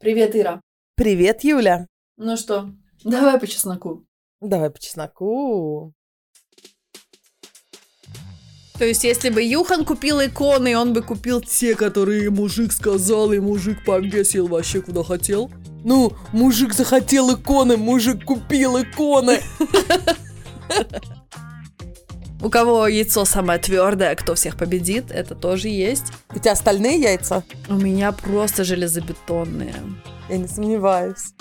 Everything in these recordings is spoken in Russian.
Привет, Ира. Привет, Юля. Ну что, давай по чесноку. Давай по чесноку. То есть, если бы Юхан купил иконы, он бы купил те, которые мужик сказал, и мужик повесил вообще куда хотел? Ну, мужик захотел иконы, мужик купил иконы. У кого яйцо самое твердое, кто всех победит, это тоже есть. У тебя остальные яйца? У меня просто железобетонные. Я не сомневаюсь.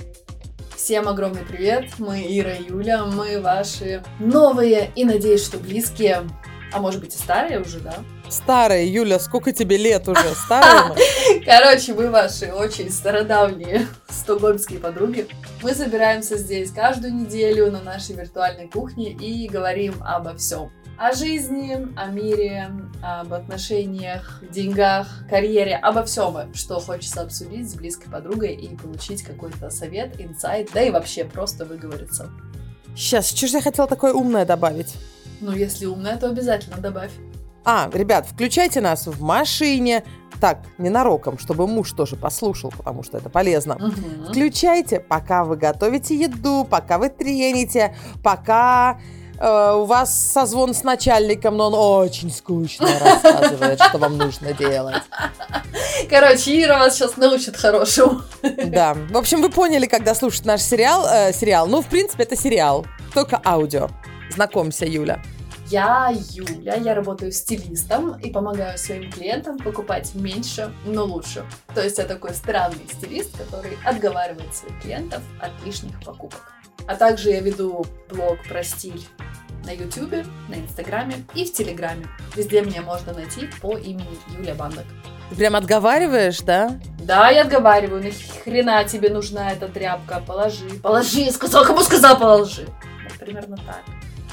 Всем огромный привет, мы Ира и Юля, мы ваши новые и, надеюсь, что близкие, а может быть и старые уже, да? Старые, Юля, сколько тебе лет уже? Старые мы? Короче, мы ваши очень стародавние стокгольмские подруги. Мы собираемся здесь каждую неделю на нашей виртуальной кухне и говорим обо всем. О жизни, о мире, об отношениях, деньгах, карьере, обо всем, что хочется обсудить с близкой подругой и получить какой-то совет, инсайт, да и вообще просто выговориться. Сейчас, что же я хотела такое умное добавить? Ну, если умное, то обязательно добавь. А, ребят, включайте нас в машине. Так, ненароком, чтобы муж тоже послушал, потому что это полезно. Мгм. Включайте, пока вы готовите еду, пока вы трените, пока э, у вас созвон с начальником, но он очень скучно рассказывает, что вам нужно делать. Короче, Ира вас сейчас научит хорошему. Да. В общем, вы поняли, когда слушать наш сериал. э, сериал. Ну, в принципе, это сериал. Только аудио. Знакомься, Юля. Я Юля, я работаю стилистом и помогаю своим клиентам покупать меньше, но лучше. То есть я такой странный стилист, который отговаривает своих клиентов от лишних покупок. А также я веду блог про стиль на Ютубе, на Инстаграме и в Телеграме. Везде меня можно найти по имени Юлия Бандок. Ты прям отговариваешь, да? Да, я отговариваю, нахрена тебе нужна эта тряпка, положи, положи, я сказал, кому сказал, положи. Вот примерно так.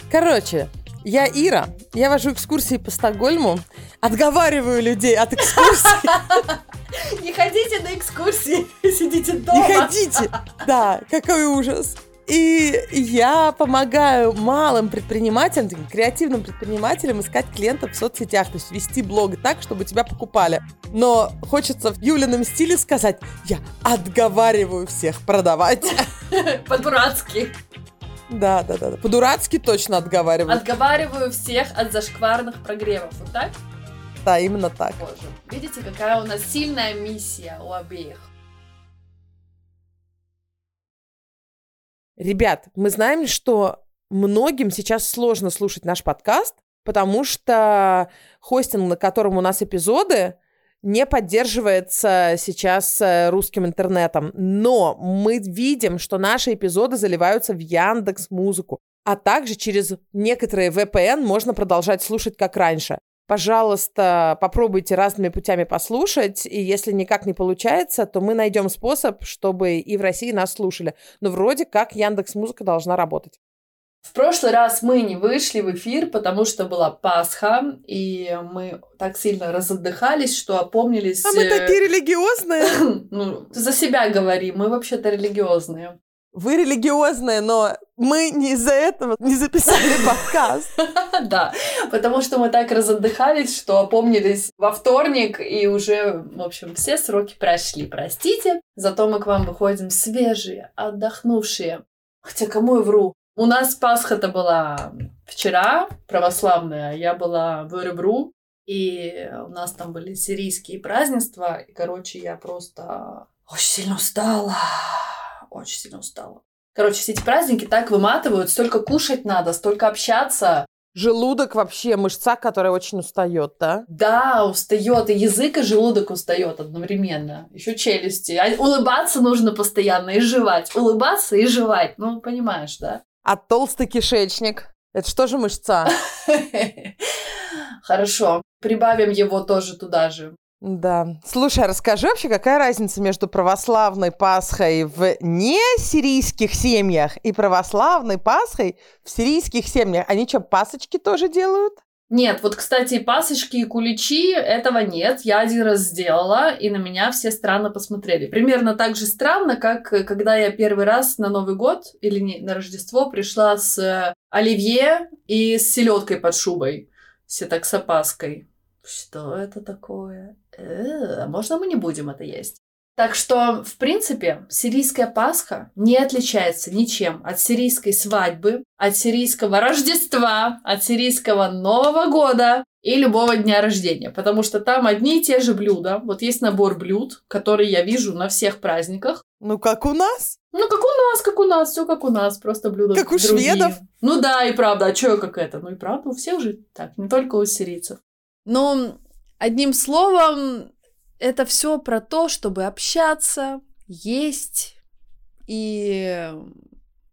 Короче, я Ира, я вожу экскурсии по Стокгольму, отговариваю людей от экскурсий. Не ходите на экскурсии, сидите дома. Не ходите! Да, какой ужас! И я помогаю малым предпринимателям, таким креативным предпринимателям искать клиентов в соцсетях, то есть вести блог так, чтобы тебя покупали. Но хочется в Юлином стиле сказать, я отговариваю всех продавать. По-дурацки. Да, да, да. По-дурацки точно отговариваю. Отговариваю всех от зашкварных прогревов. Вот так? Да, именно так. Боже. Видите, какая у нас сильная миссия у обеих. Ребят, мы знаем, что многим сейчас сложно слушать наш подкаст, потому что хостинг, на котором у нас эпизоды, не поддерживается сейчас э, русским интернетом. Но мы видим, что наши эпизоды заливаются в Яндекс Музыку. А также через некоторые VPN можно продолжать слушать как раньше. Пожалуйста, попробуйте разными путями послушать, и если никак не получается, то мы найдем способ, чтобы и в России нас слушали. Но вроде как Яндекс Музыка должна работать. В прошлый раз мы не вышли в эфир, потому что была Пасха, и мы так сильно разотдыхались, что опомнились... А мы э, такие религиозные. Ну, за себя говори, мы вообще-то религиозные. Вы религиозные, но мы не из-за этого не записали подкаст. Да, потому что мы так разотдыхались, что опомнились во вторник, и уже, в общем, все сроки прошли, простите. Зато мы к вам выходим свежие, отдохнувшие. Хотя кому я вру? У нас Пасха-то была вчера, православная, я была в Эребру, и у нас там были сирийские празднества, и, короче, я просто очень сильно устала, очень сильно устала. Короче, все эти праздники так выматывают, столько кушать надо, столько общаться. Желудок вообще мышца, которая очень устает, да? Да, устает, и язык, и желудок устает одновременно. Еще челюсти. А улыбаться нужно постоянно и жевать. Улыбаться и жевать. Ну, понимаешь, да? А толстый кишечник? Это что же мышца? Хорошо. Прибавим его тоже туда же. Да. Слушай, а расскажи вообще, какая разница между православной Пасхой в не сирийских семьях и православной Пасхой в сирийских семьях? Они что, пасочки тоже делают? Нет, вот, кстати, пасочки и куличи, этого нет. Я один раз сделала, и на меня все странно посмотрели. Примерно так же странно, как когда я первый раз на Новый год или не, на Рождество пришла с э, оливье и с селедкой под шубой. Все так с опаской. Что это такое? Э, а можно мы не будем это есть? Так что, в принципе, сирийская Пасха не отличается ничем от сирийской свадьбы, от сирийского Рождества, от сирийского Нового года и любого дня рождения, потому что там одни и те же блюда. Вот есть набор блюд, которые я вижу на всех праздниках. Ну, как у нас. Ну, как у нас, как у нас, все как у нас, просто блюда Как у другие. шведов. Ну да, и правда, а что как это? Ну и правда, у всех же так, не только у сирийцев. Но, одним словом, это все про то, чтобы общаться, есть и,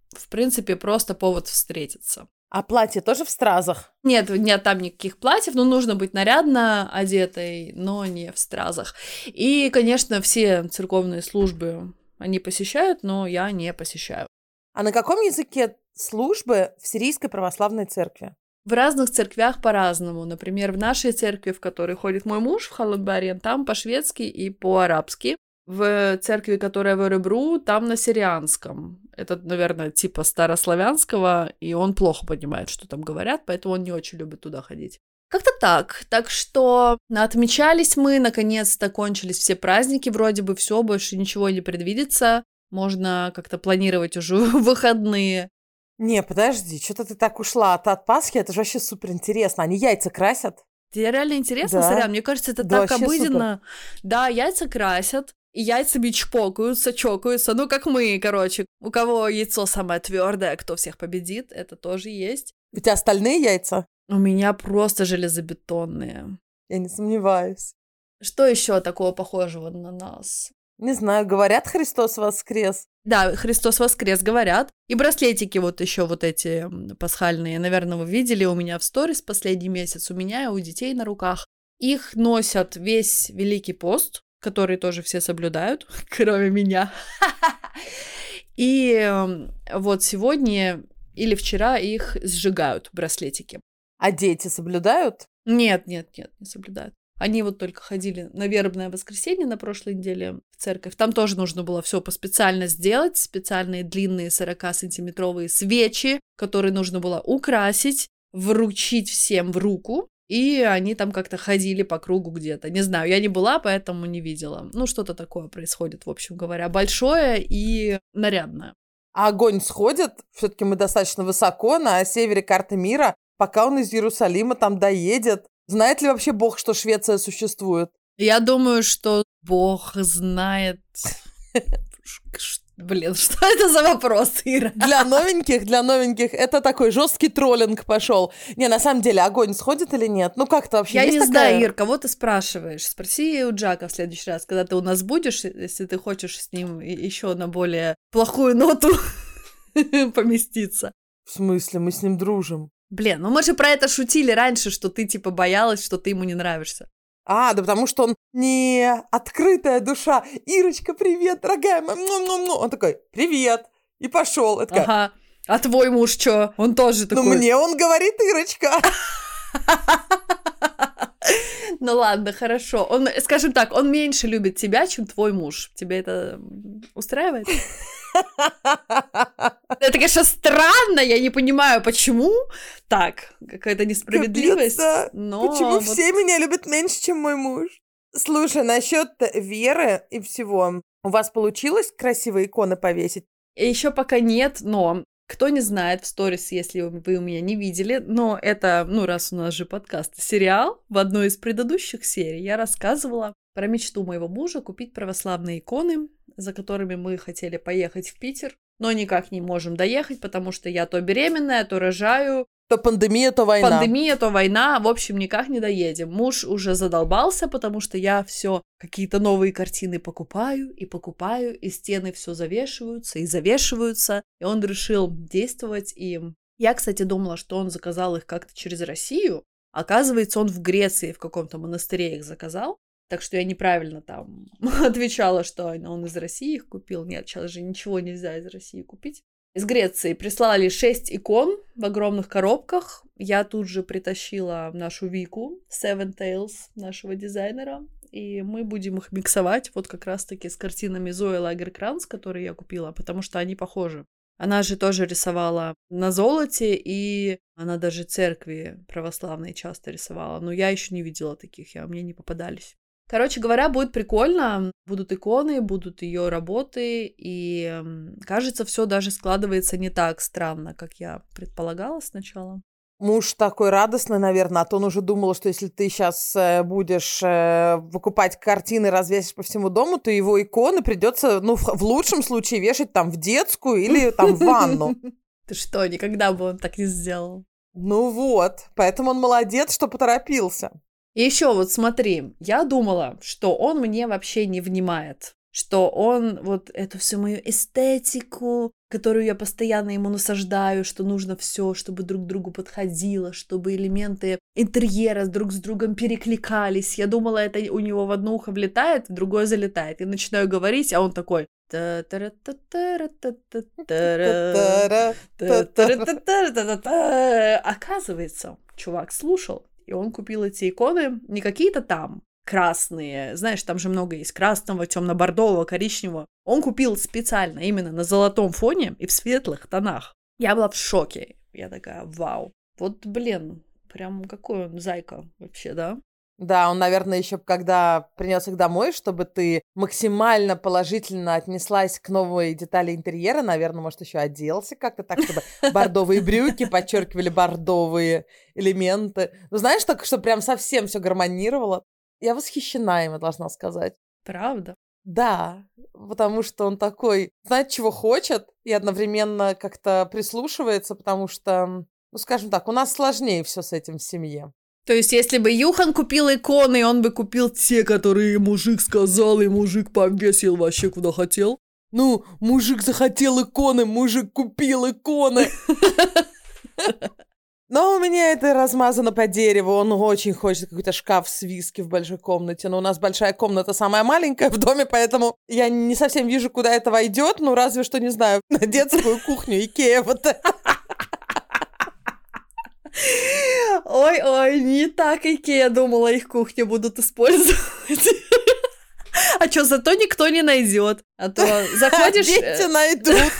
в принципе, просто повод встретиться. А платье тоже в стразах? Нет, нет там никаких платьев, но нужно быть нарядно одетой, но не в стразах. И, конечно, все церковные службы они посещают, но я не посещаю. А на каком языке службы в Сирийской православной церкви? В разных церквях по-разному. Например, в нашей церкви, в которой ходит мой муж, в Халатбаре, там по-шведски и по-арабски. В церкви, которая в Эребру, там на сирианском. Это, наверное, типа старославянского, и он плохо понимает, что там говорят, поэтому он не очень любит туда ходить. Как-то так. Так что отмечались мы, наконец-то кончились все праздники, вроде бы все, больше ничего не предвидится. Можно как-то планировать уже выходные. Не, подожди, что-то ты так ушла от, от Пасхи, это же вообще супер интересно. Они яйца красят? Тебе реально интересно, Да. Сорян? Мне кажется, это Да, так обыденно. Да, яйца красят, и яйцами чпокаются, чокаются. Ну, как мы, короче. У кого яйцо самое твердое, кто всех победит, это тоже есть. У тебя остальные яйца? У меня просто железобетонные. Я не сомневаюсь. Что еще такого похожего на нас? Не знаю, говорят, Христос воскрес. Да, Христос воскрес, говорят. И браслетики вот еще вот эти пасхальные, наверное, вы видели у меня в сторис последний месяц, у меня и у детей на руках. Их носят весь Великий пост, который тоже все соблюдают, кроме меня. И м, вот сегодня или вчера их сжигают, браслетики. А дети соблюдают? Нет, нет, нет, не соблюдают. Они вот только ходили на вербное воскресенье на прошлой неделе в церковь. Там тоже нужно было все по специально сделать. Специальные длинные 40-сантиметровые свечи, которые нужно было украсить, вручить всем в руку. И они там как-то ходили по кругу где-то. Не знаю, я не была, поэтому не видела. Ну, что-то такое происходит, в общем говоря. Большое и нарядное. А огонь сходит? Все-таки мы достаточно высоко на севере карты мира. Пока он из Иерусалима там доедет. Знает ли вообще Бог, что Швеция существует? Я думаю, что Бог знает... Блин, что это за вопрос, Ира? Для новеньких, для новеньких это такой жесткий троллинг пошел. Не, на самом деле, огонь сходит или нет? Ну как-то вообще Я не такая? знаю, Ир, кого ты спрашиваешь? Спроси у Джака в следующий раз, когда ты у нас будешь, если ты хочешь с ним еще на более плохую ноту поместиться. В смысле, мы с ним дружим? Блин, ну мы же про это шутили раньше, что ты типа боялась, что ты ему не нравишься. А, да потому что он не открытая душа. Ирочка, привет, дорогая моя. Ну-ну-ну. Он такой, привет. И пошел. Такая, Ага. А твой муж что? Он тоже ну такой. мне он говорит, Ирочка. Ну ладно, хорошо. Он, скажем так, он меньше любит тебя, чем твой муж. Тебе это устраивает? Это, конечно, странно, я не понимаю, почему так, какая-то несправедливость. Капец, да. но Почему вот все меня любят меньше, чем мой муж? Слушай, насчет веры и всего. У вас получилось красивые иконы повесить? Еще пока нет, но кто не знает в сторис, если вы у меня не видели, но это, ну, раз у нас же подкаст, сериал, в одной из предыдущих серий я рассказывала про мечту моего мужа купить православные иконы, за которыми мы хотели поехать в Питер, но никак не можем доехать, потому что я то беременная, то рожаю, То пандемия, то война. Пандемия, то война, в общем, никак не доедем. Муж уже задолбался, потому что я все какие-то новые картины покупаю и покупаю, и стены все завешиваются и завешиваются. И он решил действовать им. Я, кстати, думала, что он заказал их как-то через Россию. Оказывается, он в Греции в каком-то монастыре их заказал. Так что я неправильно там отвечала, что он из России их купил. Нет, сейчас же ничего нельзя из России купить. Из Греции прислали шесть икон в огромных коробках. Я тут же притащила нашу Вику, Seven Tails, нашего дизайнера. И мы будем их миксовать вот как раз-таки с картинами Зои Лагеркранц, которые я купила, потому что они похожи. Она же тоже рисовала на золоте, и она даже церкви православные часто рисовала. Но я еще не видела таких, я, мне не попадались. Короче говоря, будет прикольно. Будут иконы, будут ее работы, и кажется, все даже складывается не так странно, как я предполагала сначала. Муж такой радостный, наверное, а то он уже думал, что если ты сейчас э, будешь э, выкупать картины, развесишь по всему дому, то его иконы придется, ну, в, в лучшем случае вешать там в детскую или там в ванну. Ты что, никогда бы он так не сделал? Ну вот, поэтому он молодец, что поторопился. И еще вот смотри, я думала, что он мне вообще не внимает, что он вот эту всю мою эстетику, которую я постоянно ему насаждаю, что нужно все, чтобы друг другу подходило, чтобы элементы интерьера друг с другом перекликались. Я думала, это у него в одно ухо влетает, в другое залетает. Я начинаю говорить, а он такой... Оказывается, чувак слушал и он купил эти иконы не какие-то там красные, знаешь, там же много есть красного, темно-бордового, коричневого. Он купил специально именно на золотом фоне и в светлых тонах. Я была в шоке. Я такая, вау. Вот, блин, прям какой он зайка вообще, да? Да, он, наверное, еще когда принес их домой, чтобы ты максимально положительно отнеслась к новой детали интерьера, наверное, может, еще оделся как-то так, чтобы бордовые брюки подчеркивали бордовые элементы. Ну, знаешь, так, что прям совсем все гармонировало. Я восхищена им, должна сказать. Правда? Да, потому что он такой, знает, чего хочет, и одновременно как-то прислушивается, потому что, ну, скажем так, у нас сложнее все с этим в семье. То есть, если бы Юхан купил иконы, он бы купил те, которые мужик сказал, и мужик повесил вообще куда хотел? Ну, мужик захотел иконы, мужик купил иконы. Но у меня это размазано по дереву. Он очень хочет какой-то шкаф с виски в большой комнате. Но у нас большая комната самая маленькая в доме, поэтому я не совсем вижу, куда это войдет. Ну, разве что, не знаю, на детскую кухню Икея. Вот. Ой-ой, не так Икея думала, их кухню будут использовать. А что, зато никто не найдет. А то заходишь... Дети найдут.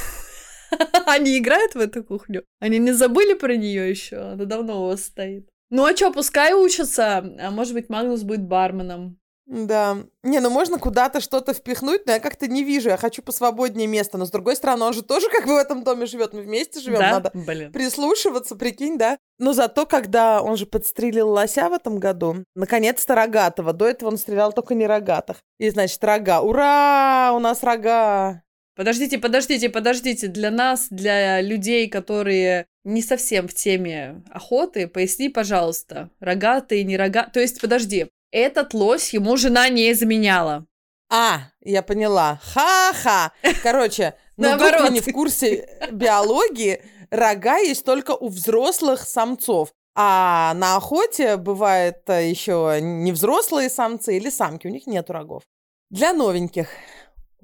Они играют в эту кухню? Они не забыли про нее еще? Она давно у вас стоит. Ну а что, пускай учатся. А может быть, Магнус будет барменом. Да. Не, ну можно куда-то что-то впихнуть, но я как-то не вижу. Я хочу посвободнее место. Но с другой стороны, он же тоже как бы в этом доме живет. Мы вместе живем. Да? Надо Блин. прислушиваться, прикинь, да? Но зато, когда он же подстрелил лося в этом году, наконец-то рогатого. До этого он стрелял только не рогатых. И, значит, рога. Ура! У нас рога! Подождите, подождите, подождите. Для нас, для людей, которые не совсем в теме охоты, поясни, пожалуйста, рогатые, не рога... То есть, подожди, этот лось ему жена не изменяла. А, я поняла. Ха-ха. Короче, ну вдруг вы не в курсе биологии, рога есть только у взрослых самцов. А на охоте бывает э, еще не взрослые самцы или самки, у них нет рогов. Для новеньких.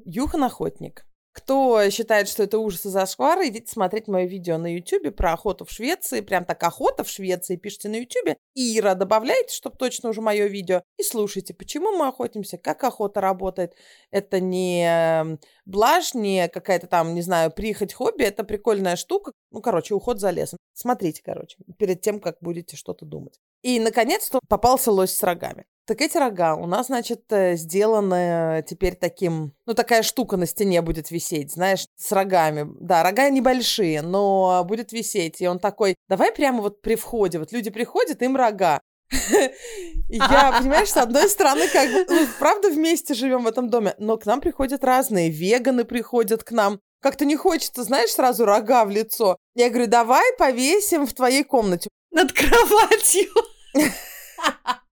Юхан охотник. Кто считает, что это ужас и зашквар, идите смотреть мое видео на YouTube про охоту в Швеции. Прям так охота в Швеции. Пишите на YouTube. Ира, добавляйте, чтобы точно уже мое видео. И слушайте, почему мы охотимся, как охота работает. Это не эм, блажь, не какая-то там, не знаю, прихоть, хобби. Это прикольная штука. Ну, короче, уход за лесом. Смотрите, короче, перед тем, как будете что-то думать. И, наконец-то, попался лось с рогами. Так эти рога у нас, значит, э, сделаны теперь таким... Ну, такая штука на стене будет висеть, знаешь, с рогами. Да, рога небольшие, но будет висеть. И он такой, давай прямо вот при входе. Вот люди приходят, им рога. Я, понимаешь, с одной стороны, как бы, ну, правда, вместе живем в этом доме, но к нам приходят разные. Веганы приходят к нам. Как-то не хочется, знаешь, сразу рога в лицо. Я говорю, давай повесим в твоей комнате. Над кроватью.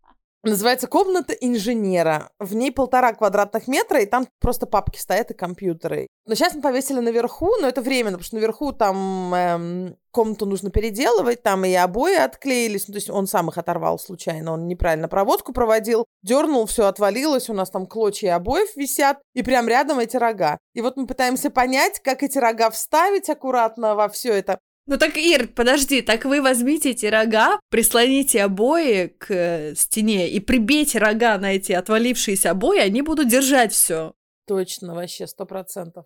Называется «Комната инженера». В ней полтора квадратных метра, и там просто папки стоят и компьютеры. Но сейчас мы повесили наверху, но это временно, потому что наверху там эм, комнату нужно переделывать, там и обои отклеились. Ну, то есть он сам их оторвал случайно, он неправильно проводку проводил, дернул, все отвалилось, у нас там клочья обоев висят, и прям рядом эти рога. И вот мы пытаемся понять, как эти рога вставить аккуратно во все это. Ну так, Ир, подожди, так вы возьмите эти рога, прислоните обои к э, стене и прибейте рога на эти отвалившиеся обои, они будут держать все. Точно, вообще, сто процентов.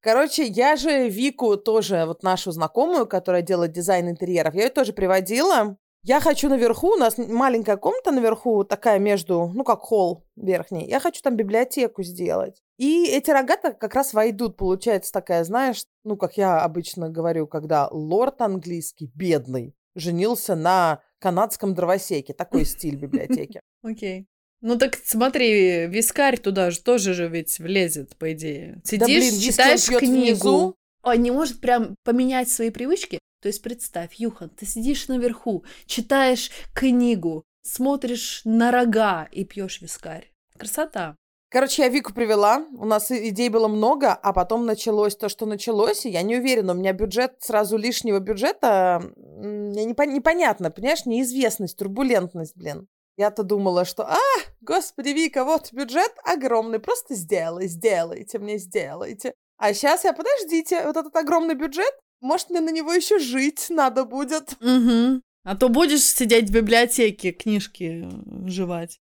Короче, я же Вику тоже, вот нашу знакомую, которая делает дизайн интерьеров, я ее тоже приводила. Я хочу наверху, у нас маленькая комната наверху, такая между, ну, как холл верхний. Я хочу там библиотеку сделать. И эти рогата как раз войдут, получается такая, знаешь, ну, как я обычно говорю, когда лорд английский, бедный, женился на канадском дровосеке. Такой стиль библиотеки. Окей. Ну так смотри, вискарь туда же тоже же ведь влезет, по идее. Сидишь, Да, блин, читаешь книгу. внизу, Он не может прям поменять свои привычки. То есть представь, Юхан, ты сидишь наверху, читаешь книгу, смотришь на рога и пьешь вискарь. Красота. Короче, я Вику привела, у нас идей было много, а потом началось то, что началось, и я не уверена, у меня бюджет, сразу лишнего бюджета, мне непон- непонятно, понимаешь, неизвестность, турбулентность, блин. Я-то думала, что, а, господи, Вика, вот бюджет огромный, просто сделай, сделайте мне, сделайте. А сейчас я, подождите, вот этот огромный бюджет, может, мне на него еще жить надо будет. Угу. А то будешь сидеть в библиотеке, книжки э, жевать.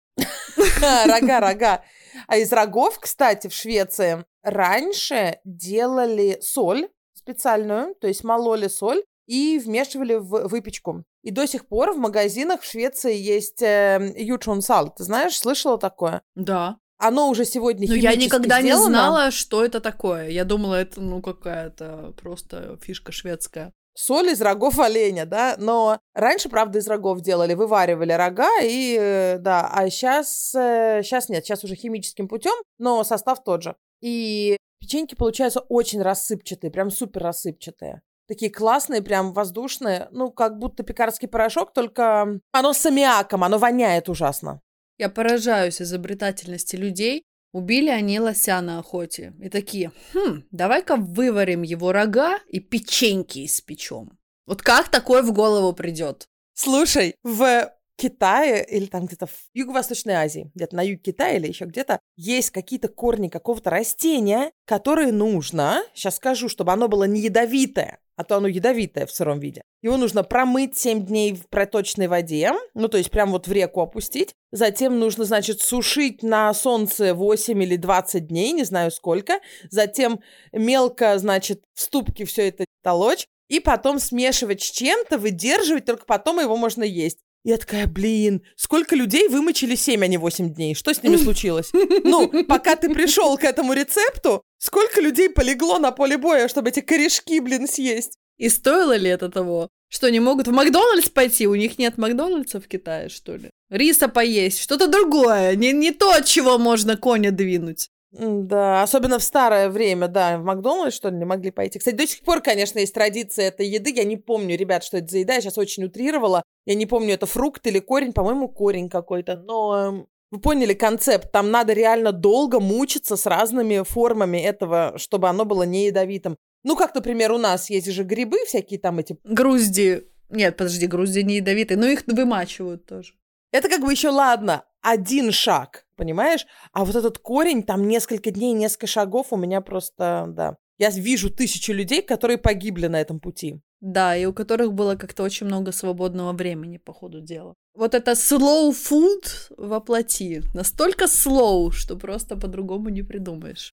Рога, рога. А из рогов, кстати, в Швеции раньше делали соль специальную, то есть мололи соль и вмешивали в выпечку. И до сих пор в магазинах в Швеции есть э, ючун сал. Ты знаешь, слышала такое? Да. Оно уже сегодня Но я химически никогда не сделано. знала, что это такое. Я думала, это, ну, какая-то просто фишка шведская. Соль из рогов оленя, да, но раньше, правда, из рогов делали, вываривали рога и, э, да, а сейчас, сейчас нет, сейчас уже химическим путем, но состав тот же. И печеньки получаются очень рассыпчатые, прям супер рассыпчатые. Такие классные, прям воздушные, ну, как будто пекарский порошок, только оно с аммиаком, оно воняет ужасно. Я поражаюсь изобретательности людей. Убили они лося на охоте. И такие, хм, давай-ка выварим его рога и печеньки испечем. Вот как такое в голову придет? Слушай, в Китае или там где-то в Юго-Восточной Азии, где-то на юге Китая или еще где-то, есть какие-то корни какого-то растения, которые нужно, сейчас скажу, чтобы оно было не ядовитое, а то оно ядовитое в сыром виде. Его нужно промыть 7 дней в проточной воде, ну, то есть прям вот в реку опустить. Затем нужно, значит, сушить на солнце 8 или 20 дней, не знаю сколько. Затем мелко, значит, в ступке все это толочь. И потом смешивать с чем-то, выдерживать, только потом его можно есть. Я такая, блин, сколько людей вымочили 7, а не 8 дней? Что с ними случилось? Ну, пока ты пришел к этому рецепту, сколько людей полегло на поле боя, чтобы эти корешки, блин, съесть? И стоило ли это того? Что, не могут в Макдональдс пойти? У них нет Макдональдса в Китае, что ли? Риса поесть, что-то другое, не, не то, от чего можно коня двинуть. Да, особенно в старое время, да, в Макдональдс, что ли, не могли пойти. Кстати, до сих пор, конечно, есть традиция этой еды. Я не помню, ребят, что это за еда. Я сейчас очень утрировала. Я не помню, это фрукт или корень. По-моему, корень какой-то. Но эм, вы поняли концепт. Там надо реально долго мучиться с разными формами этого, чтобы оно было не ядовитым. Ну, как, например, у нас есть же грибы всякие там эти. Грузди... Нет, подожди, грузди не ядовитые, но их вымачивают тоже. Это как бы еще ладно, один шаг, понимаешь? А вот этот корень, там несколько дней, несколько шагов у меня просто, да. Я вижу тысячу людей, которые погибли на этом пути. Да, и у которых было как-то очень много свободного времени по ходу дела. Вот это slow food воплоти. Настолько slow, что просто по-другому не придумаешь.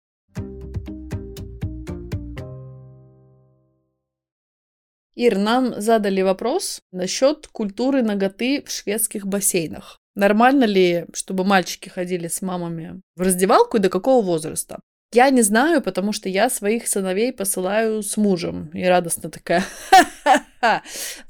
Ир, нам задали вопрос насчет культуры ноготы в шведских бассейнах. Нормально ли, чтобы мальчики ходили с мамами в раздевалку и до какого возраста? Я не знаю, потому что я своих сыновей посылаю с мужем. И радостно такая.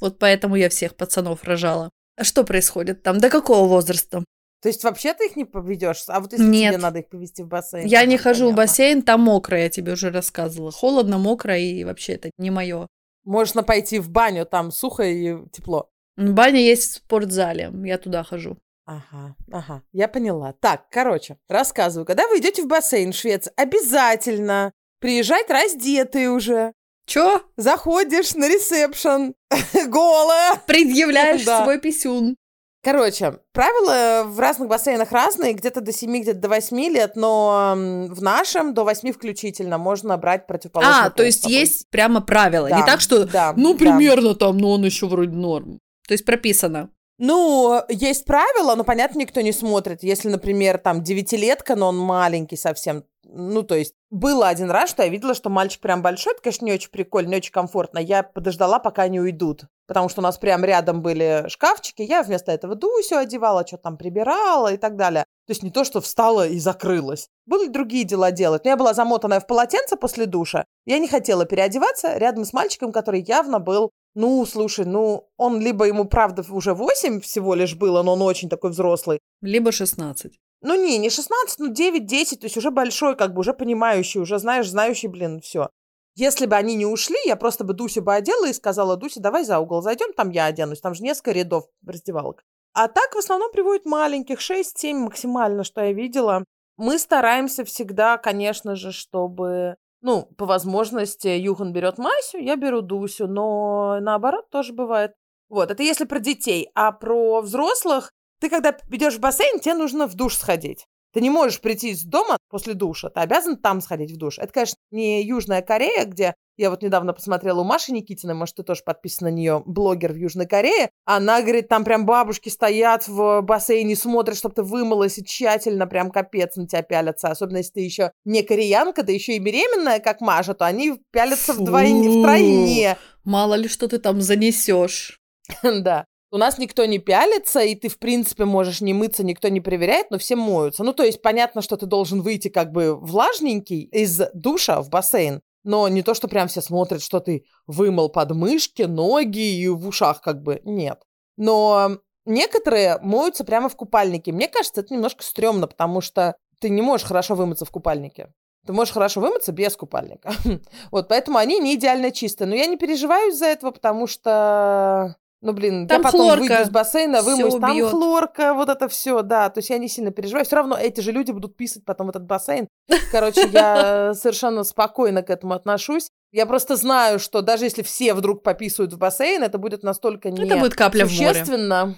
Вот поэтому я всех пацанов рожала. А что происходит там? До какого возраста? То есть вообще ты их не поведешь? А вот если Нет. тебе надо их повести в бассейн? Я не хожу в понятно. бассейн, там мокро, я тебе уже рассказывала. Холодно, мокро, и вообще это не мое. Можно пойти в баню, там сухо и тепло. Баня есть в спортзале, я туда хожу. Ага, ага, я поняла. Так, короче, рассказываю. Когда вы идете в бассейн в Швеции, обязательно приезжать раздетые уже. Чё? Заходишь на ресепшн, голая. Предъявляешь Да. свой писюн. Короче, правила в разных бассейнах разные, где-то до 7, где-то до 8 лет, но в нашем до 8 включительно можно брать противоположный А, то есть есть прямо правила. Не Да, так, что, да, ну, да. примерно там, но он еще вроде норм. То есть прописано. Ну, есть правила, но, понятно, никто не смотрит. Если, например, там девятилетка, но он маленький совсем, ну, то есть, было один раз, что я видела, что мальчик прям большой, это, конечно, не очень прикольно, не очень комфортно. Я подождала, пока они уйдут, потому что у нас прям рядом были шкафчики, я вместо этого Дусю одевала, что там прибирала и так далее. То есть не то, что встала и закрылась. Были другие дела делать. Но я была замотанная в полотенце после душа. Я не хотела переодеваться рядом с мальчиком, который явно был ну, слушай, ну, он либо ему, правда, уже 8 всего лишь было, но он очень такой взрослый. Либо 16. Ну, не, не 16, ну, 9-10, то есть уже большой, как бы, уже понимающий, уже, знаешь, знающий, блин, все. Если бы они не ушли, я просто бы Дусю бы одела и сказала, Дуся, давай за угол зайдем, там я оденусь, там же несколько рядов раздевалок. А так в основном приводят маленьких, 6-7 максимально, что я видела. Мы стараемся всегда, конечно же, чтобы ну, по возможности Юхан берет Масю, я беру Дусю, но наоборот тоже бывает. Вот, это если про детей. А про взрослых, ты когда идешь в бассейн, тебе нужно в душ сходить. Ты не можешь прийти из дома после душа, ты обязан там сходить в душ. Это, конечно, не Южная Корея, где я вот недавно посмотрела у Маши Никитиной, может, ты тоже подписана на нее, блогер в Южной Корее. Она говорит, там прям бабушки стоят в бассейне, смотрят, чтобы ты вымылась и тщательно прям капец на тебя пялятся. Особенно, если ты еще не кореянка, да еще и беременная, как Маша, то они пялятся вдвойне, втройне. Мало ли, что ты там занесешь. Да. У нас никто не пялится, и ты, в принципе, можешь не мыться, никто не проверяет, но все моются. Ну, то есть понятно, что ты должен выйти как бы влажненький из душа в бассейн, но не то, что прям все смотрят, что ты вымыл подмышки, ноги и в ушах как бы. Нет. Но некоторые моются прямо в купальнике. Мне кажется, это немножко стрёмно, потому что ты не можешь хорошо вымыться в купальнике. Ты можешь хорошо вымыться без купальника. вот, поэтому они не идеально чистые. Но я не переживаю из-за этого, потому что ну, блин, там я потом хлорка. выйду из бассейна, вымоюсь, там убьет. хлорка, вот это все, да. То есть я не сильно переживаю. Все равно эти же люди будут писать потом в этот бассейн. Короче, я совершенно спокойно к этому отношусь. Я просто знаю, что даже если все вдруг пописывают в бассейн, это будет настолько не это будет капля в море.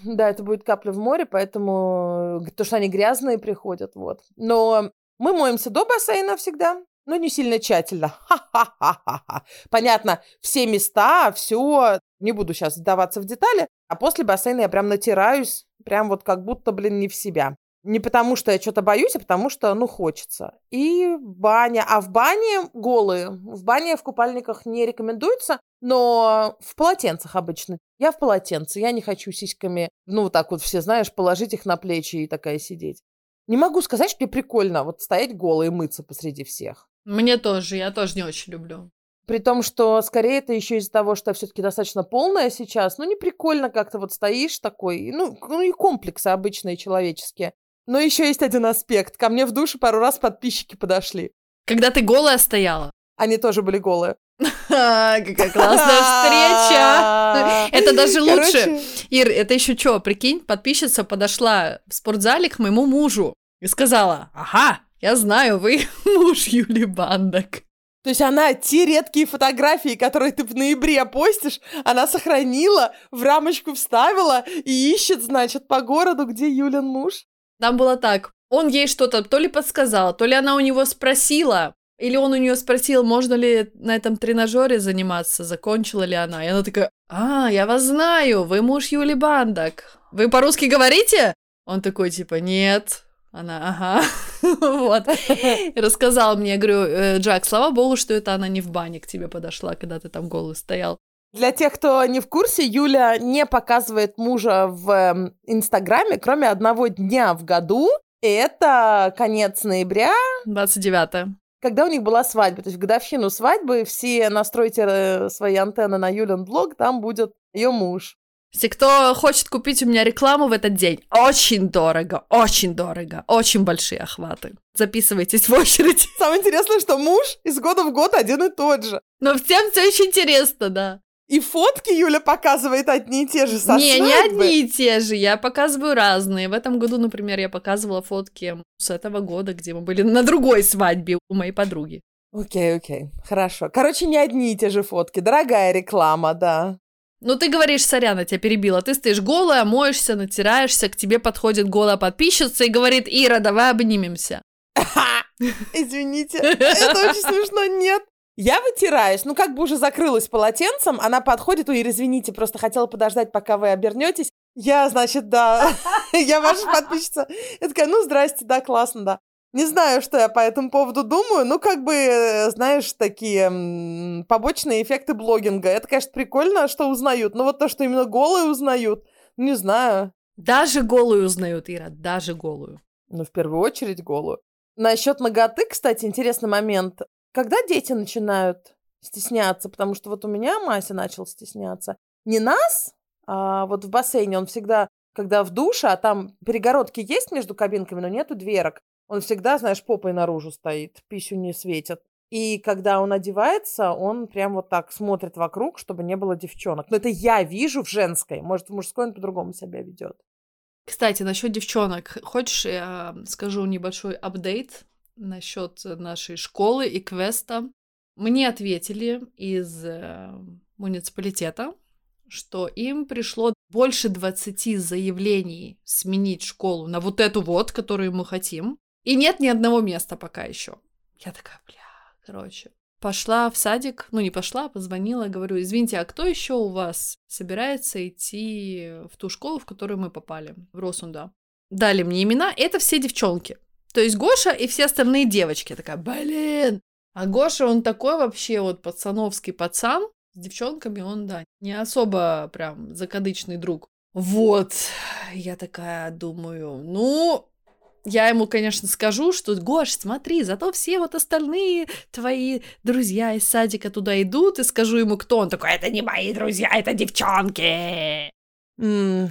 Да, это будет капля в море, поэтому то, что они грязные приходят, вот. Но мы моемся до бассейна всегда, но не сильно тщательно. Ха-ха-ха-ха. Понятно, все места, все, не буду сейчас вдаваться в детали, а после бассейна я прям натираюсь, прям вот как будто, блин, не в себя. Не потому, что я что-то боюсь, а потому что, ну, хочется. И баня. А в бане голые. В бане в купальниках не рекомендуется, но в полотенцах обычно. Я в полотенце, я не хочу сиськами, ну, вот так вот все, знаешь, положить их на плечи и такая сидеть. Не могу сказать, что мне прикольно вот стоять голой и мыться посреди всех. Мне тоже, я тоже не очень люблю. При том, что скорее это еще из-за того, что все-таки достаточно полная сейчас. Ну, не прикольно как-то вот стоишь такой. Ну, ну и комплексы обычные человеческие. Но еще есть один аспект. Ко мне в душе пару раз подписчики подошли. Когда ты голая стояла? Они тоже были голые. Какая классная встреча! Это даже лучше. Ир, это еще что, прикинь, подписчица подошла в спортзале к моему мужу и сказала, ага, я знаю, вы муж Юли Бандок. То есть она те редкие фотографии, которые ты в ноябре постишь, она сохранила, в рамочку вставила и ищет, значит, по городу, где Юлин муж. Там было так. Он ей что-то то ли подсказал, то ли она у него спросила, или он у нее спросил, можно ли на этом тренажере заниматься, закончила ли она. И она такая, а, я вас знаю, вы муж Юли Бандак. Вы по-русски говорите? Он такой, типа, нет, она, ага, вот. Рассказал мне, я говорю, «Э, Джак, слава богу, что это она не в бане к тебе подошла, когда ты там голый стоял. Для тех, кто не в курсе, Юля не показывает мужа в эм, Инстаграме, кроме одного дня в году. И это конец ноября. 29 когда у них была свадьба. То есть в годовщину свадьбы все настройте э, свои антенны на Юлин блог, там будет ее муж. Если кто хочет купить у меня рекламу в этот день, очень дорого, очень дорого, очень большие охваты. Записывайтесь в очередь. Самое интересное, что муж из года в год один и тот же. Но всем все очень интересно, да. И фотки Юля показывает одни и те же со Не, не одни и те же, я показываю разные. В этом году, например, я показывала фотки с этого года, где мы были на другой свадьбе у моей подруги. Окей, окей, хорошо. Короче, не одни и те же фотки. Дорогая реклама, да. Ну, ты говоришь, сорян, я тебя перебила. Ты стоишь голая, моешься, натираешься, к тебе подходит голая подписчица и говорит, Ира, давай обнимемся. Извините, это очень смешно, нет. Я вытираюсь, ну как бы уже закрылась полотенцем, она подходит, ой, извините, просто хотела подождать, пока вы обернетесь. Я, значит, да, я ваша подписчица. Я такая, ну, здрасте, да, классно, да. Не знаю, что я по этому поводу думаю. Ну, как бы, э, знаешь, такие побочные эффекты блогинга. Это, конечно, прикольно, что узнают. Но вот то, что именно голые узнают, не знаю. Даже голую узнают, Ира, даже голую. Ну, в первую очередь голую. Насчет ноготы, кстати, интересный момент. Когда дети начинают стесняться? Потому что вот у меня Мася начал стесняться. Не нас, а вот в бассейне он всегда, когда в душе, а там перегородки есть между кабинками, но нету дверок, он всегда, знаешь, попой наружу стоит, писю не светит. И когда он одевается, он прям вот так смотрит вокруг, чтобы не было девчонок. Но это я вижу в женской. Может, в мужской он по-другому себя ведет. Кстати, насчет девчонок. Хочешь, я скажу небольшой апдейт насчет нашей школы и квеста? Мне ответили из э, муниципалитета, что им пришло больше 20 заявлений сменить школу на вот эту вот, которую мы хотим. И нет ни одного места пока еще. Я такая, бля, короче. Пошла в садик, ну не пошла, позвонила, говорю, извините, а кто еще у вас собирается идти в ту школу, в которую мы попали, в Росунда? Дали мне имена, это все девчонки. То есть Гоша и все остальные девочки. Я такая, блин. А Гоша, он такой вообще вот пацановский пацан. С девчонками он, да, не особо прям закадычный друг. Вот, я такая думаю, ну, я ему, конечно, скажу, что, Гош, смотри, зато все вот остальные твои друзья из садика туда идут, и скажу ему, кто он такой, это не мои друзья, это девчонки. Ммм,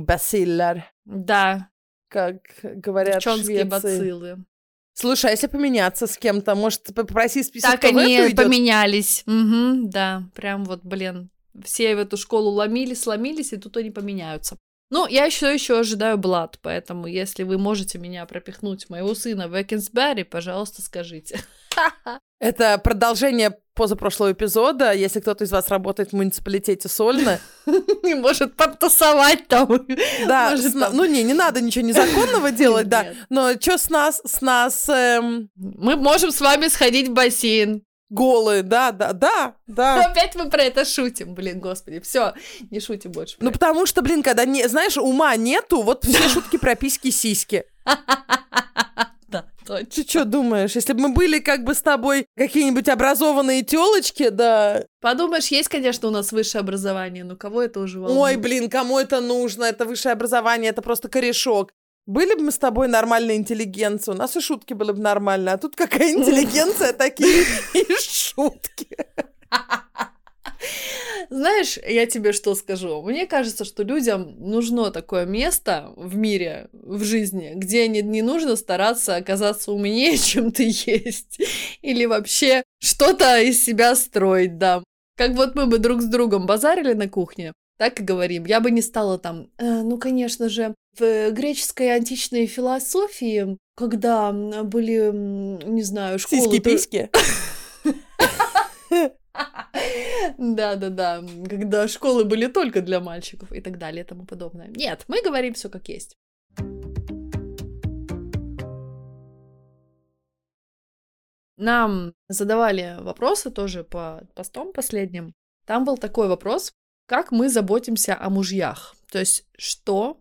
бациллар. Да. Как говорят Девчонские бациллы. Слушай, а если поменяться с кем-то, может, попроси список, Так они поменялись. Угу, да, прям вот, блин, все в эту школу ломились, сломились, и тут они поменяются. Ну, я еще еще ожидаю Блад, поэтому если вы можете меня пропихнуть моего сына в Экинсберри, пожалуйста, скажите. Это продолжение позапрошлого эпизода. Если кто-то из вас работает в муниципалитете Сольно... Не может подтасовать там. Да, ну не, не надо ничего незаконного делать, да. Но что с нас, с нас... Эм, Мы можем с вами сходить в бассейн. Голые, да, да, да, да. Но опять мы про это шутим, блин, господи, все, не шутим больше. Ну, потому что, блин, когда, не, знаешь, ума нету, вот все шутки про письки-сиськи. Да, точно. Ты что думаешь, если бы мы были как бы с тобой какие-нибудь образованные телочки, да... Подумаешь, есть, конечно, у нас высшее образование, но кого это уже волнует? Ой, блин, кому это нужно? Это высшее образование, это просто корешок. Были бы мы с тобой нормальная интеллигенция, у нас и шутки были бы нормальные, а тут какая интеллигенция, такие и шутки. Знаешь, я тебе что скажу? Мне кажется, что людям нужно такое место в мире, в жизни, где не, не нужно стараться оказаться умнее, чем ты есть. Или вообще что-то из себя строить, да. Как вот мы бы друг с другом базарили на кухне, так и говорим. Я бы не стала там, э, ну, конечно же, в греческой античной философии, когда были, не знаю, школы... Сиськи-письки? Да-да-да, когда школы были только для мальчиков и так далее и тому подобное. Нет, мы говорим все как есть. Нам задавали вопросы тоже по постам последним. Там был такой вопрос, как мы заботимся о мужьях. То есть, что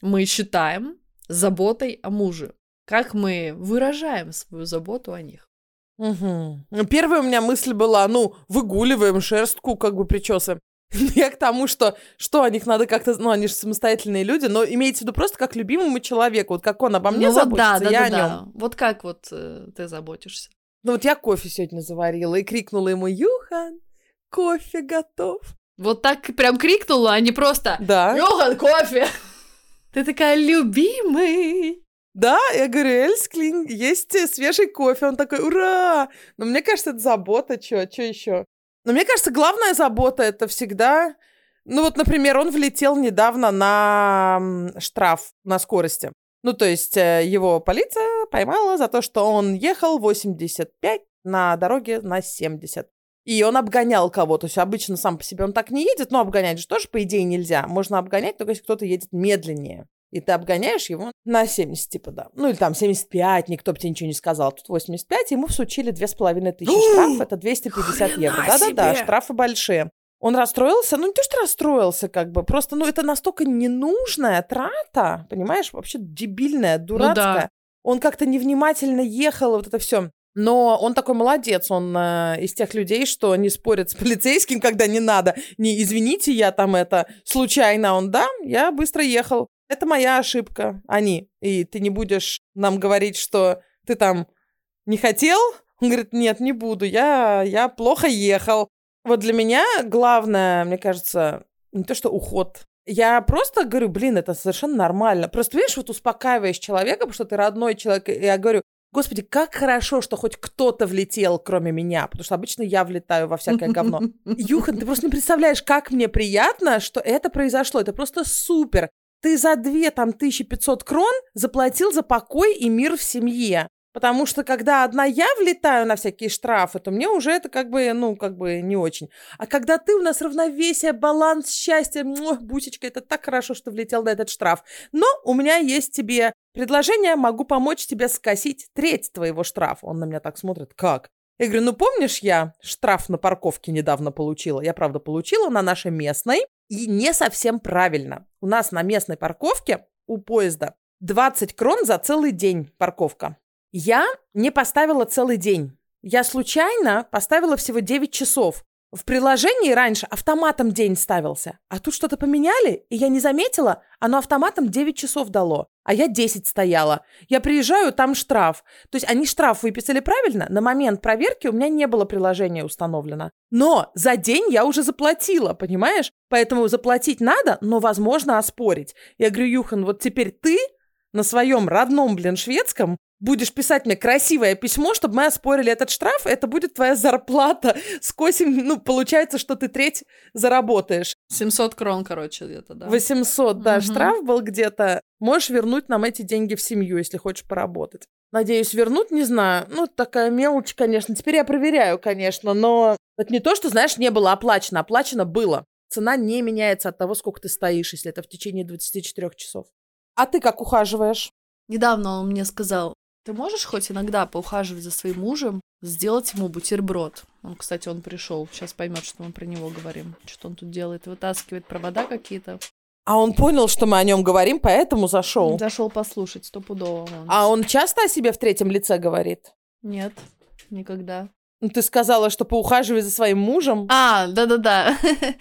мы считаем заботой о муже. Как мы выражаем свою заботу о них. Угу. Первая у меня мысль была, ну, выгуливаем шерстку, как бы причесываем. Я к тому, что, что о них надо как-то, ну, они же самостоятельные люди, но имеется в виду просто как любимому человеку, вот как он обо мне ну, заботится, вот да, да, я да, о нем. Да. Вот как вот э, ты заботишься? Ну вот я кофе сегодня заварила и крикнула ему, Юхан, кофе готов. Вот так прям крикнула, а не просто да. Юхан, кофе. Ты такая, любимый. Да, я говорю, Эльсклин, есть свежий кофе. Он такой, ура! Но мне кажется, это забота, что, что еще? Но мне кажется, главная забота это всегда... Ну вот, например, он влетел недавно на штраф на скорости. Ну, то есть э, его полиция поймала за то, что он ехал 85 на дороге на 70. И он обгонял кого-то. То есть обычно сам по себе он так не едет, но обгонять же тоже, по идее, нельзя. Можно обгонять только если кто-то едет медленнее и ты обгоняешь его на 70, типа, да. Ну, или там 75, никто бы тебе ничего не сказал. Тут 85, ему всучили 2500 тысячи штраф, это 250 евро. Да-да-да, штрафы большие. Он расстроился, ну не то, что расстроился, как бы, просто, ну это настолько ненужная трата, понимаешь, вообще дебильная, дурацкая. Ну, да. он как-то невнимательно ехал, вот это все. Но он такой молодец, он э, из тех людей, что не спорит с полицейским, когда не надо. Не извините, я там это случайно. Он, да, я быстро ехал. Это моя ошибка, они. И ты не будешь нам говорить, что ты там не хотел? Он говорит, нет, не буду, я, я плохо ехал. Вот для меня главное, мне кажется, не то, что уход. Я просто говорю, блин, это совершенно нормально. Просто, видишь, вот успокаиваешь человека, потому что ты родной человек. И я говорю, Господи, как хорошо, что хоть кто-то влетел, кроме меня, потому что обычно я влетаю во всякое говно. Юхан, ты просто не представляешь, как мне приятно, что это произошло. Это просто супер. Ты за две там 1500 крон заплатил за покой и мир в семье. Потому что когда одна я влетаю на всякие штрафы, то мне уже это как бы, ну, как бы не очень. А когда ты у нас равновесие, баланс, счастье, мух, бусечка, это так хорошо, что влетел на этот штраф. Но у меня есть тебе предложение, могу помочь тебе скосить треть твоего штрафа. Он на меня так смотрит, как? Я говорю, ну помнишь, я штраф на парковке недавно получила? Я, правда, получила на нашей местной. И не совсем правильно. У нас на местной парковке у поезда 20 крон за целый день парковка. Я не поставила целый день. Я случайно поставила всего 9 часов. В приложении раньше автоматом день ставился, а тут что-то поменяли, и я не заметила, оно автоматом 9 часов дало, а я 10 стояла. Я приезжаю, там штраф. То есть они штраф выписали правильно, на момент проверки у меня не было приложения установлено. Но за день я уже заплатила, понимаешь? Поэтому заплатить надо, но возможно оспорить. Я говорю, Юхан, вот теперь ты на своем родном, блин, шведском будешь писать мне красивое письмо, чтобы мы оспорили этот штраф, это будет твоя зарплата. Скосим, ну, получается, что ты треть заработаешь. 700 крон, короче, где-то, да. 800, да, угу. штраф был где-то. Можешь вернуть нам эти деньги в семью, если хочешь поработать. Надеюсь, вернуть, не знаю. Ну, такая мелочь, конечно. Теперь я проверяю, конечно, но это не то, что, знаешь, не было оплачено. Оплачено было. Цена не меняется от того, сколько ты стоишь, если это в течение 24 часов. А ты как ухаживаешь? Недавно он мне сказал, ты можешь хоть иногда поухаживать за своим мужем, сделать ему бутерброд. Он, кстати, он пришел, сейчас поймет, что мы про него говорим. Что он тут делает, вытаскивает провода какие-то. А он понял, что мы о нем говорим, поэтому зашел. Зашел послушать, стопудово. Он. А он часто о себе в третьем лице говорит? Нет, никогда. Ну, ты сказала, что поухаживай за своим мужем. А, да-да-да.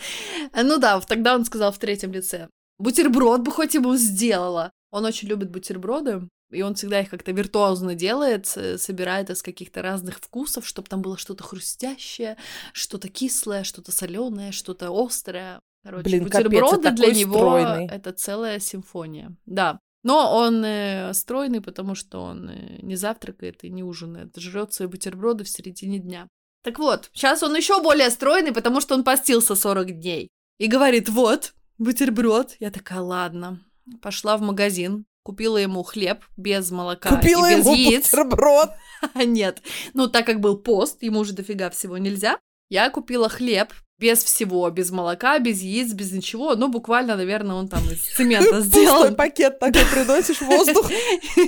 ну да, тогда он сказал в третьем лице. Бутерброд бы хоть ему сделала. Он очень любит бутерброды, и он всегда их как-то виртуозно делает, собирает из каких-то разных вкусов, чтобы там было что-то хрустящее, что-то кислое, что-то соленое, что-то острое. Короче, Блин, бутерброды капец, для него стройный. это целая симфония. Да. Но он э, стройный, потому что он э, не завтракает и не ужинает, жрет свои бутерброды в середине дня. Так вот, сейчас он еще более стройный, потому что он постился 40 дней. И говорит, вот, бутерброд. Я такая, ладно. Пошла в магазин, купила ему хлеб без молока купила и без ему яиц. бутерброд. Нет. Ну, так как был пост, ему уже дофига всего нельзя. Я купила хлеб без всего, без молока, без яиц, без ничего. Ну, буквально, наверное, он там из цемента сделал. Пустой пакет такой приносишь воздух.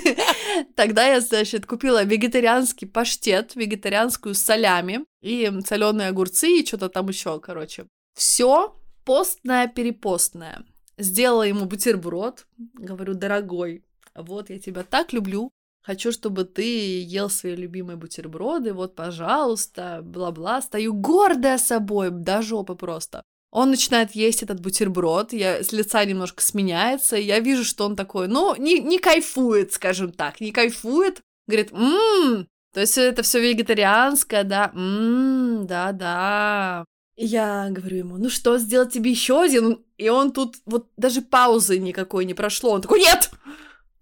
Тогда я, значит, купила вегетарианский паштет, вегетарианскую солями и соленые огурцы и что-то там еще, короче. Все постное-перепостное. Сделала ему бутерброд. Говорю, дорогой, вот я тебя так люблю. Хочу, чтобы ты ел свои любимые бутерброды. Вот, пожалуйста, бла-бла. Стою гордая собой, до жопы просто. Он начинает есть этот бутерброд, я, с лица немножко сменяется, я вижу, что он такой, ну, не, не кайфует, скажем так, не кайфует. Говорит, ммм, то есть это все вегетарианское, да, ммм, да-да, я говорю ему, ну что, сделать тебе еще один? И он тут вот даже паузы никакой не прошло. Он такой, нет,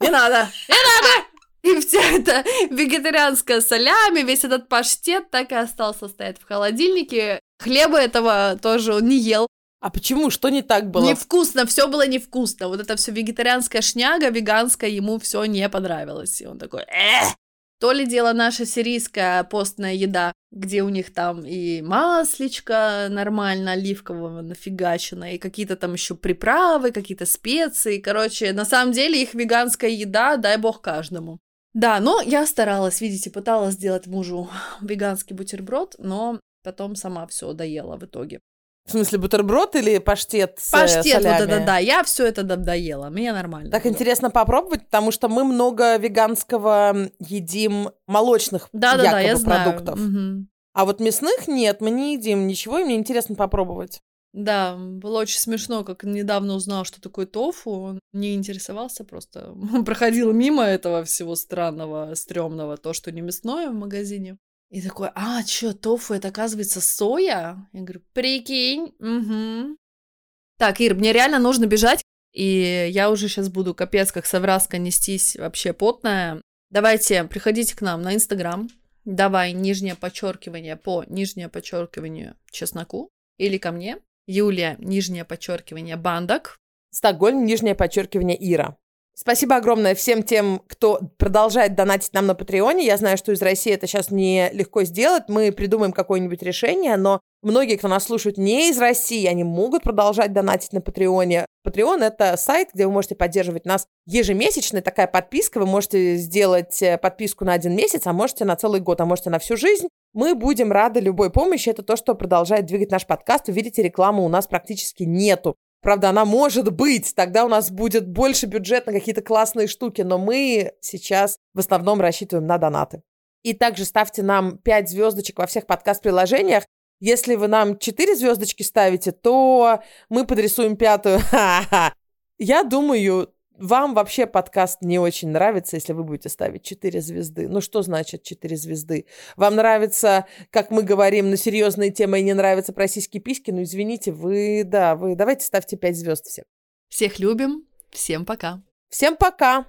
не надо, не надо. И вся эта вегетарианская солями, весь этот паштет так и остался стоять в холодильнике. Хлеба этого тоже он не ел. А почему? Что не так было? Невкусно, все было невкусно. Вот это все вегетарианская шняга, веганская, ему все не понравилось. И он такой, Эх! То ли дело наша сирийская постная еда, где у них там и маслечко нормально оливкового нафигачено, и какие-то там еще приправы, какие-то специи. Короче, на самом деле их веганская еда, дай бог каждому. Да, но я старалась, видите, пыталась сделать мужу веганский бутерброд, но потом сама все доела в итоге. В смысле, бутерброд или паштет с э, Паштет, солями? вот да-да-да. Я все это доела. Мне нормально. Так было. интересно попробовать, потому что мы много веганского едим молочных я якобы знаю. продуктов. Мгм. А вот мясных нет, мы не едим ничего, и мне интересно попробовать. Да, было очень смешно, как недавно узнал, что такое тофу. Он не интересовался просто. Проходил мимо этого всего странного, стрёмного, то, что не мясное в магазине. И такой, а, чё, тофу, это оказывается соя? Я говорю, прикинь, угу. Так, Ир, мне реально нужно бежать, и я уже сейчас буду капец как совраска нестись вообще потная. Давайте, приходите к нам на Инстаграм, давай нижнее подчеркивание по нижнее подчеркиванию чесноку или ко мне. Юлия, нижнее подчеркивание, бандок. Стокгольм, нижнее подчеркивание Ира. Спасибо огромное всем тем, кто продолжает донатить нам на Патреоне. Я знаю, что из России это сейчас не легко сделать. Мы придумаем какое-нибудь решение, но многие, кто нас слушают не из России, они могут продолжать донатить на Патреоне. Патреон — это сайт, где вы можете поддерживать нас ежемесячно. Такая подписка. Вы можете сделать э, подписку на один месяц, а можете на целый год, а можете на всю жизнь. Мы будем рады любой помощи. Это то, что продолжает двигать наш подкаст. Вы видите, рекламы у нас практически нету. Правда, она может быть, тогда у нас будет больше бюджет на какие-то классные штуки, но мы сейчас в основном рассчитываем на донаты. И также ставьте нам 5 звездочек во всех подкаст-приложениях. Если вы нам 4 звездочки ставите, то мы подрисуем пятую. Я думаю, вам вообще подкаст не очень нравится, если вы будете ставить 4 звезды. Ну что значит 4 звезды? Вам нравится, как мы говорим, на серьезные темы и не нравится про сиськи-письки? Ну извините, вы, да, вы давайте ставьте 5 звезд всем. Всех любим, всем пока. Всем пока!